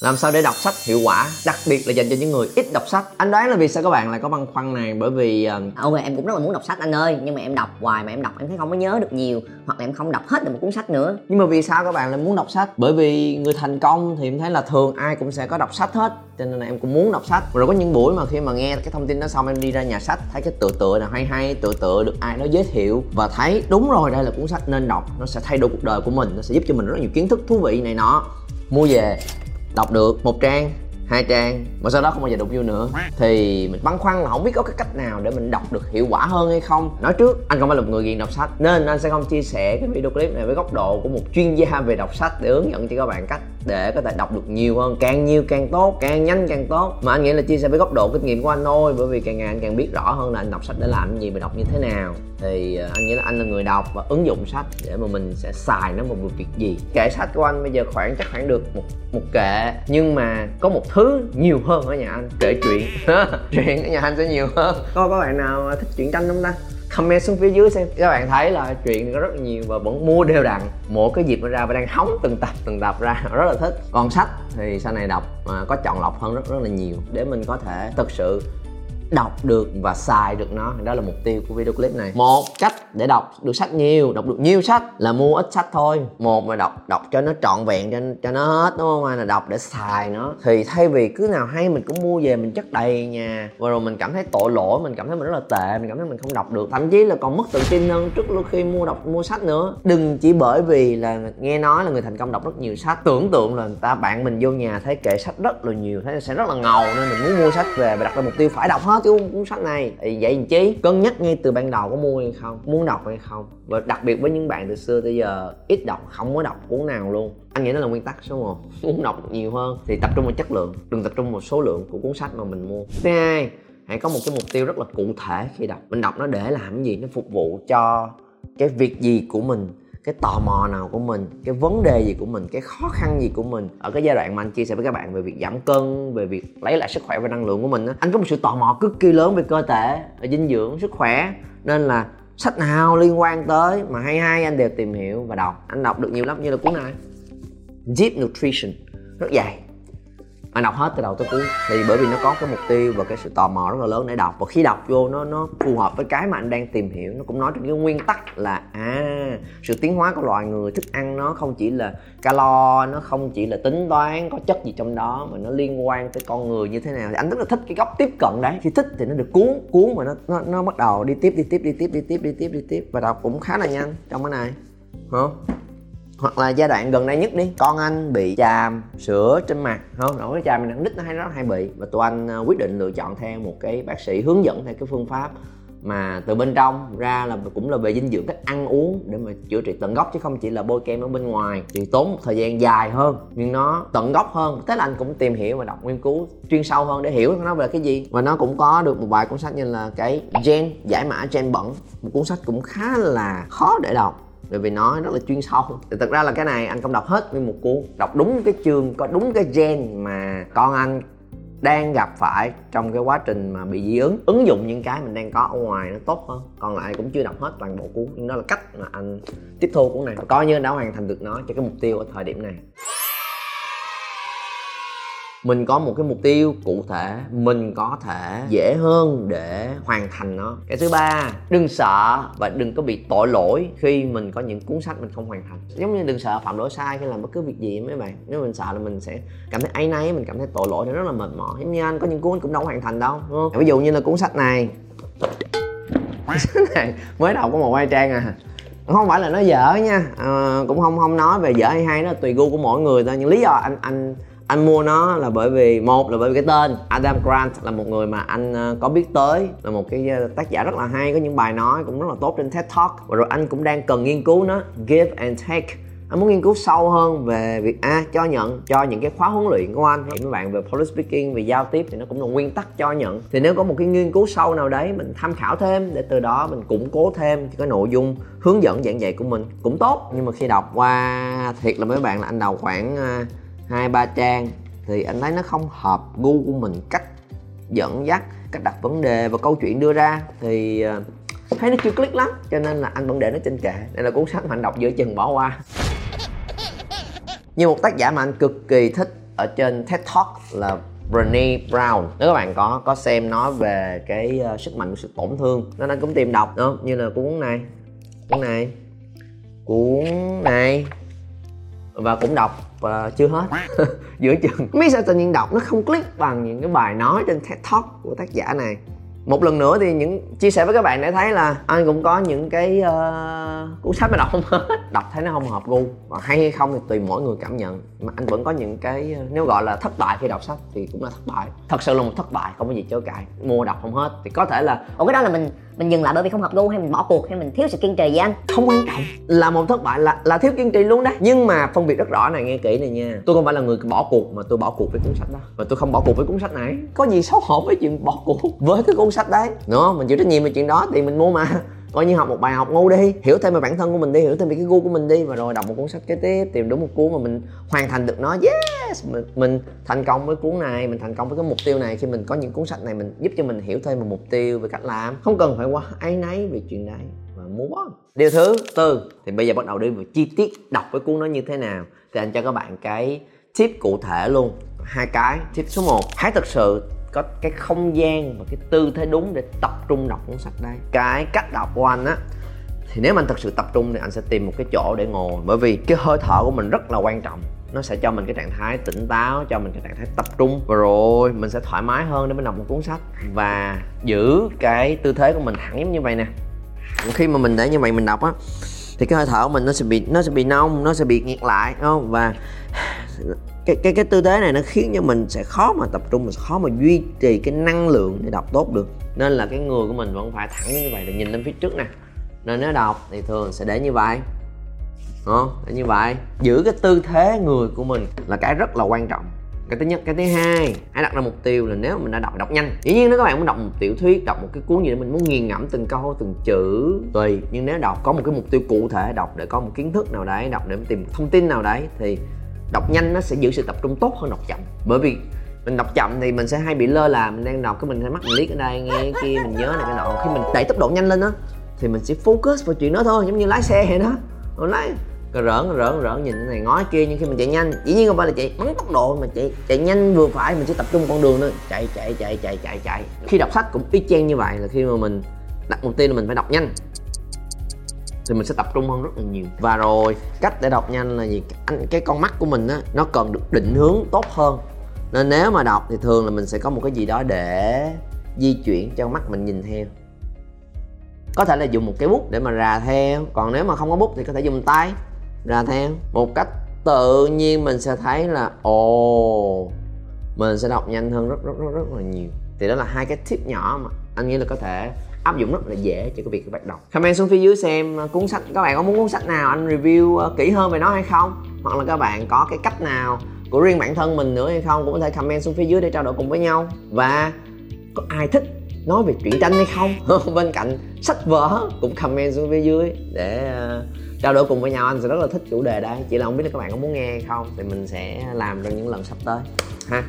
làm sao để đọc sách hiệu quả đặc biệt là dành cho những người ít đọc sách? Anh đoán là vì sao các bạn lại có băn khoăn này? Bởi vì uh, ok em cũng rất là muốn đọc sách anh ơi nhưng mà em đọc hoài mà em đọc em thấy không có nhớ được nhiều hoặc là em không đọc hết được một cuốn sách nữa. Nhưng mà vì sao các bạn lại muốn đọc sách? Bởi vì người thành công thì em thấy là thường ai cũng sẽ có đọc sách hết cho nên là em cũng muốn đọc sách. Rồi có những buổi mà khi mà nghe cái thông tin đó xong em đi ra nhà sách thấy cái tựa tựa nào hay hay tựa tựa được ai đó giới thiệu và thấy đúng rồi đây là cuốn sách nên đọc nó sẽ thay đổi cuộc đời của mình nó sẽ giúp cho mình rất nhiều kiến thức thú vị này nọ. Mua về đọc được một trang, hai trang, mà sau đó không bao giờ đụng vô nữa. Thì mình băn khoăn là không biết có cái cách nào để mình đọc được hiệu quả hơn hay không. Nói trước, anh không phải là một người nghiện đọc sách, nên anh sẽ không chia sẻ cái video clip này với góc độ của một chuyên gia về đọc sách để hướng dẫn cho các bạn cách để có thể đọc được nhiều hơn, càng nhiều càng tốt, càng nhanh càng tốt. Mà anh nghĩ là chia sẻ với góc độ kinh nghiệm của anh thôi, bởi vì càng ngày anh càng biết rõ hơn là anh đọc sách để làm gì và đọc như thế nào. Thì ờ, anh nghĩ là anh là người đọc và ứng dụng sách để mà mình sẽ xài nó vào một việc gì. Kệ sách của anh bây giờ khoảng, chắc khoảng được một một kệ, nhưng mà có một thứ nhiều hơn ở nhà anh, kể chuyện. Chuyện ở nhà anh sẽ nhiều hơn. Có có bạn nào thích truyện tranh không ta? Comment xuống phía dưới xem. Các bạn thấy là chuyện có rất là nhiều và vẫn mua đều đặn. Mỗi cái dịp nó ra và đang hóng từng tập từng tập ra. Rất là thích. Còn sách thì sau này đọc mà có chọn lọc hơn rất rất là nhiều để mình có thể thực sự đọc được và xài được nó. Đó là mục tiêu của video clip này. Một cách để đọc được sách nhiều, đọc được nhiều sách là mua ít sách thôi. Một mà đọc đọc cho nó trọn vẹn, cho cho nó hết, đúng không? Hay là đọc để xài nó. Thì thay vì cứ nào hay mình cũng mua về, mình chất đầy nhà, và rồi mình cảm thấy tội lỗi, mình cảm thấy mình rất là tệ, mình cảm thấy mình không đọc được. Thậm chí là còn mất tự tin hơn trước lúc khi mua đọc, mua sách nữa. Đừng chỉ bởi vì là nghe nói là người thành công đọc rất nhiều sách. Tưởng tượng là người ta bạn mình vô nhà, thấy kệ sách rất là nhiều, thấy sẽ rất là ngầu, nên mình muốn mua sách về và đặt ra mục tiêu phải đọc hết cái cuốn sách này. Thì vậy làm chi? Cân nhắc ngay từ ban đầu có mua hay không, muốn đọc hay không. Và đặc biệt với những bạn từ xưa tới giờ, ít đọc, không có đọc cuốn nào luôn. Anh nghĩ đó là nguyên tắc số 1 muốn đọc nhiều hơn. Thì tập trung vào chất lượng, đừng tập trung vào số lượng của cuốn sách mà mình mua. Thứ hai, hãy có một cái mục tiêu rất là cụ thể khi đọc. Mình đọc nó để làm cái gì? Nó phục vụ cho cái việc gì của mình cái tò mò nào của mình, cái vấn đề gì của mình, cái khó khăn gì của mình. Ở cái giai đoạn mà anh chia sẻ với các bạn về việc giảm cân, về việc lấy lại sức khỏe và năng lượng của mình anh có một sự tò mò cực kỳ lớn về cơ thể, về dinh dưỡng, sức khỏe. Nên là sách nào liên quan tới mà hay hay anh đều tìm hiểu và đọc. Anh đọc được nhiều lắm, như là cuốn này. Deep Nutrition. Rất dài anh đọc hết từ đầu tới cuối. Thì bởi vì nó có cái mục tiêu và cái sự tò mò rất là lớn để đọc. Và khi đọc vô nó nó phù hợp với cái mà anh đang tìm hiểu. Nó cũng nói trên cái nguyên tắc là à sự tiến hóa của loài người thức ăn nó không chỉ là calo nó không chỉ là tính toán có chất gì trong đó mà nó liên quan tới con người như thế nào. Thì anh rất là thích cái góc tiếp cận đấy. Khi thích thì nó được cuốn cuốn mà nó nó, nó bắt đầu đi tiếp đi tiếp đi tiếp đi tiếp đi tiếp đi tiếp và đọc cũng khá là nhanh trong cái này. Không hoặc là giai đoạn gần đây nhất đi. Con anh bị chàm sữa trên mặt. Không nổi cái chàm này nít nó hay nó hay bị. Và tụi anh à, quyết định lựa chọn theo một cái bác sĩ hướng dẫn theo cái phương pháp mà từ bên trong ra là cũng là về dinh dưỡng cách ăn uống để mà chữa trị tận gốc chứ không chỉ là bôi kem ở bên ngoài. Thì tốn một thời gian dài hơn, nhưng nó tận gốc hơn. Thế là anh cũng tìm hiểu và đọc nghiên cứu chuyên sâu hơn để hiểu nó về cái gì. Và nó cũng có được một vài cuốn sách như là cái gen, giải mã gen bẩn. Một cuốn sách cũng khá là khó để đọc bởi vì nó rất là chuyên sâu. Thì thật ra là cái này anh không đọc hết nguyên một cuốn đọc đúng cái chương, có đúng cái gen mà con anh đang gặp phải trong cái quá trình mà bị dị ứng. Ứng dụng những cái mình đang có ở ngoài nó tốt hơn. Còn lại cũng chưa đọc hết toàn bộ cuốn. Nhưng đó là cách mà anh tiếp thu cuốn này. Coi như đã hoàn thành được nó cho cái mục tiêu ở thời điểm này mình có một cái mục tiêu cụ thể mình có thể dễ hơn để hoàn thành nó. Cái thứ ba đừng sợ và đừng có bị tội lỗi khi mình có những cuốn sách mình không hoàn thành. Giống như đừng sợ phạm lỗi sai khi làm bất cứ việc gì mấy bạn. Nếu mình sợ là mình sẽ cảm thấy áy náy mình cảm thấy tội lỗi thì rất là mệt mỏi. Giống như anh có những cuốn cũng đâu hoàn thành đâu đúng không? Ví dụ như là cuốn sách này. Này mới đầu có một hai trang à. Không phải là nó dở nha. À, cũng không không nói về dở hay hay đó tùy gu của mỗi người thôi. Nhưng lý do anh anh anh mua nó là bởi vì một là bởi vì cái tên Adam Grant là một người mà anh ờ, có biết tới là một cái ờ, tác giả rất là hay có những bài nói cũng rất là tốt trên TED Talk. Và rồi anh cũng đang cần nghiên cứu nó give and take. Anh muốn nghiên cứu sâu hơn về việc a à, cho nhận cho những cái khóa huấn luyện của anh. Thì các bạn về public speaking về giao tiếp thì nó cũng là nguyên tắc cho nhận. Thì nếu có một cái nghiên cứu sâu nào đấy mình tham khảo thêm để từ đó mình củng cố thêm cái nội dung hướng dẫn giảng dạy của mình cũng tốt. Nhưng mà khi đọc qua thiệt là mấy bạn là anh đầu khoảng ờ, hai ba trang thì anh thấy nó không hợp gu của mình cách dẫn dắt cách đặt vấn đề và câu chuyện đưa ra thì ờ, thấy nó chưa click lắm cho nên là anh vẫn để nó trên kệ. Đây là cuốn sách mà anh đọc giữa chừng bỏ qua. Như một tác giả mà anh cực kỳ thích ở trên TED Talk là Brené Brown. Nếu các bạn có có xem nói về cái uh, sức mạnh của sự tổn thương nó đang cũng tìm đọc đó như là cuốn này cuốn này cuốn này và cũng đọc và chưa hết. Giữa chừng. Biết sao tự nhiên đọc nó không click bằng những cái bài nói trên TED Talk của tác giả này. Một lần nữa thì những chia sẻ với các bạn để thấy là anh cũng có những cái uh, cuốn sách mà đọc không hết. Đọc thấy nó không hợp gu. Và hay hay không thì tùy mỗi người cảm nhận. Mà anh vẫn có những cái nếu gọi là thất bại khi đọc sách thì cũng là thất bại. Thật sự là một thất bại không có gì chối cãi. Mua đọc không hết. Thì có thể là cái đó là mình mình dừng lại bởi vì không hợp gu hay mình bỏ cuộc hay mình thiếu sự kiên trì với anh? Không quan trọng. Là một thất bại, là là thiếu kiên trì luôn đấy. Nhưng mà phân biệt rất rõ này, nghe kỹ này nha. Tôi không phải là người bỏ cuộc mà tôi bỏ cuộc với cuốn sách đó. Và tôi không bỏ cuộc với cuốn sách này. Có gì xấu hổ với chuyện bỏ cuộc với cái cuốn sách đấy? Nữa mình chịu trách nhiệm về chuyện đó thì mình mua mà. Coi như học một bài học ngu đi. Hiểu thêm về bản thân của mình đi, hiểu thêm về cái gu của mình đi. Và rồi đọc một cuốn sách kế tiếp, tìm đúng một cuốn mà mình hoàn thành được nó yes mình, mình thành công với cuốn này mình thành công với cái mục tiêu này. Khi mình có những cuốn sách này mình giúp cho mình hiểu thêm một mục tiêu về cách làm. Không cần phải quá ấy nấy về chuyện đấy và muốn điều thứ tư thì bây giờ bắt đầu đi vào chi tiết đọc cái cuốn nó như thế nào. Thì anh cho các bạn cái tip cụ thể luôn. Hai cái tip số 1 hãy thực sự có cái không gian và cái tư thế đúng để tập trung đọc cuốn sách đây cái cách đọc của anh á thì nếu mà anh thật sự tập trung thì anh sẽ tìm một cái chỗ để ngồi. Bởi vì cái hơi thở của mình rất là quan trọng nó sẽ cho mình cái trạng thái tỉnh táo, cho mình cái trạng thái tập trung. Và rồi, mình sẽ thoải mái hơn để mình đọc một cuốn sách. Và giữ cái tư thế của mình thẳng giống như vậy nè. Khi mà mình để như vậy mình đọc á, thì cái hơi thở của mình nó sẽ bị, nó sẽ bị nông, nó sẽ bị nghẹt lại, đúng không? Và cái cái cái tư thế này nó khiến cho mình sẽ khó mà tập trung, mình khó mà duy trì cái năng lượng để đọc tốt được. Nên là cái người của mình vẫn phải thẳng như vậy, để nhìn lên phía trước nè. Nên nếu đọc thì thường sẽ để như vậy đó như vậy. Giữ cái tư thế người của mình là cái rất là quan trọng. Cái thứ nhất, cái thứ hai, hãy đặt ra mục tiêu là nếu mình đã đọc đọc nhanh. Dĩ nhiên nếu các bạn muốn đọc một tiểu thuyết, đọc một cái cuốn gì đó, mình muốn nghiền ngẫm từng câu, từng chữ, tùy. Nhưng nếu đọc, có một cái mục tiêu cụ thể, đọc để có một kiến thức nào đấy, đọc để tìm thông tin nào đấy, thì đọc nhanh nó sẽ giữ sự tập trung tốt hơn đọc chậm. Bởi vì mình đọc chậm thì mình sẽ hay bị lơ là, mình đang đọc cái mình hay mắt mình liếc ở đây, nghe cái kia, mình nhớ này, cái nọ. Khi mình đẩy tốc độ nhanh lên á, thì mình sẽ focus vào chuyện đó thôi, giống như lái xe vậy đó. Lái rỡn rỡn rỡn, nhìn cái này ngó kia, nhưng khi mình chạy nhanh, dĩ nhiên không phải là chạy bắn tốc độ, mà chạy chạy nhanh vừa phải, mình sẽ tập trung con đường thôi. Chạy chạy chạy chạy chạy chạy. Khi đọc sách cũng y chang như vậy là khi mà mình đặt mục tiêu là mình phải đọc nhanh. Thì mình sẽ tập trung hơn rất là nhiều. Và rồi, cách để đọc nhanh là gì? Anh, cái con mắt của mình á, nó cần được định hướng tốt hơn. Nên nếu mà đọc thì thường là mình sẽ có một cái gì đó để di chuyển cho mắt mình nhìn theo. Có thể là dùng một cái bút để mà rà theo. Còn nếu mà không có bút thì có thể dùng tay ra theo một cách tự nhiên mình sẽ thấy là ồ mình sẽ đọc nhanh hơn rất rất rất rất là nhiều. Thì đó là hai cái tip nhỏ mà anh nghĩ là có thể áp dụng rất là dễ cho cái việc các bạn đọc. Comment xuống phía dưới xem à, cuốn sách các bạn có muốn cuốn sách nào anh review à, kỹ hơn về nó hay không? Hoặc là các bạn có cái cách nào của riêng bản thân mình nữa hay không? Cũng có thể comment xuống phía dưới để trao đổi cùng với nhau. Và có ai thích nói về truyện tranh hay không? Bên cạnh sách vở cũng comment xuống phía dưới để uh, trao đổi cùng với nhau, anh sẽ rất là thích chủ đề đây. Chỉ là không biết là các bạn có muốn nghe hay không, thì mình sẽ làm trong những lần sắp tới. Ha?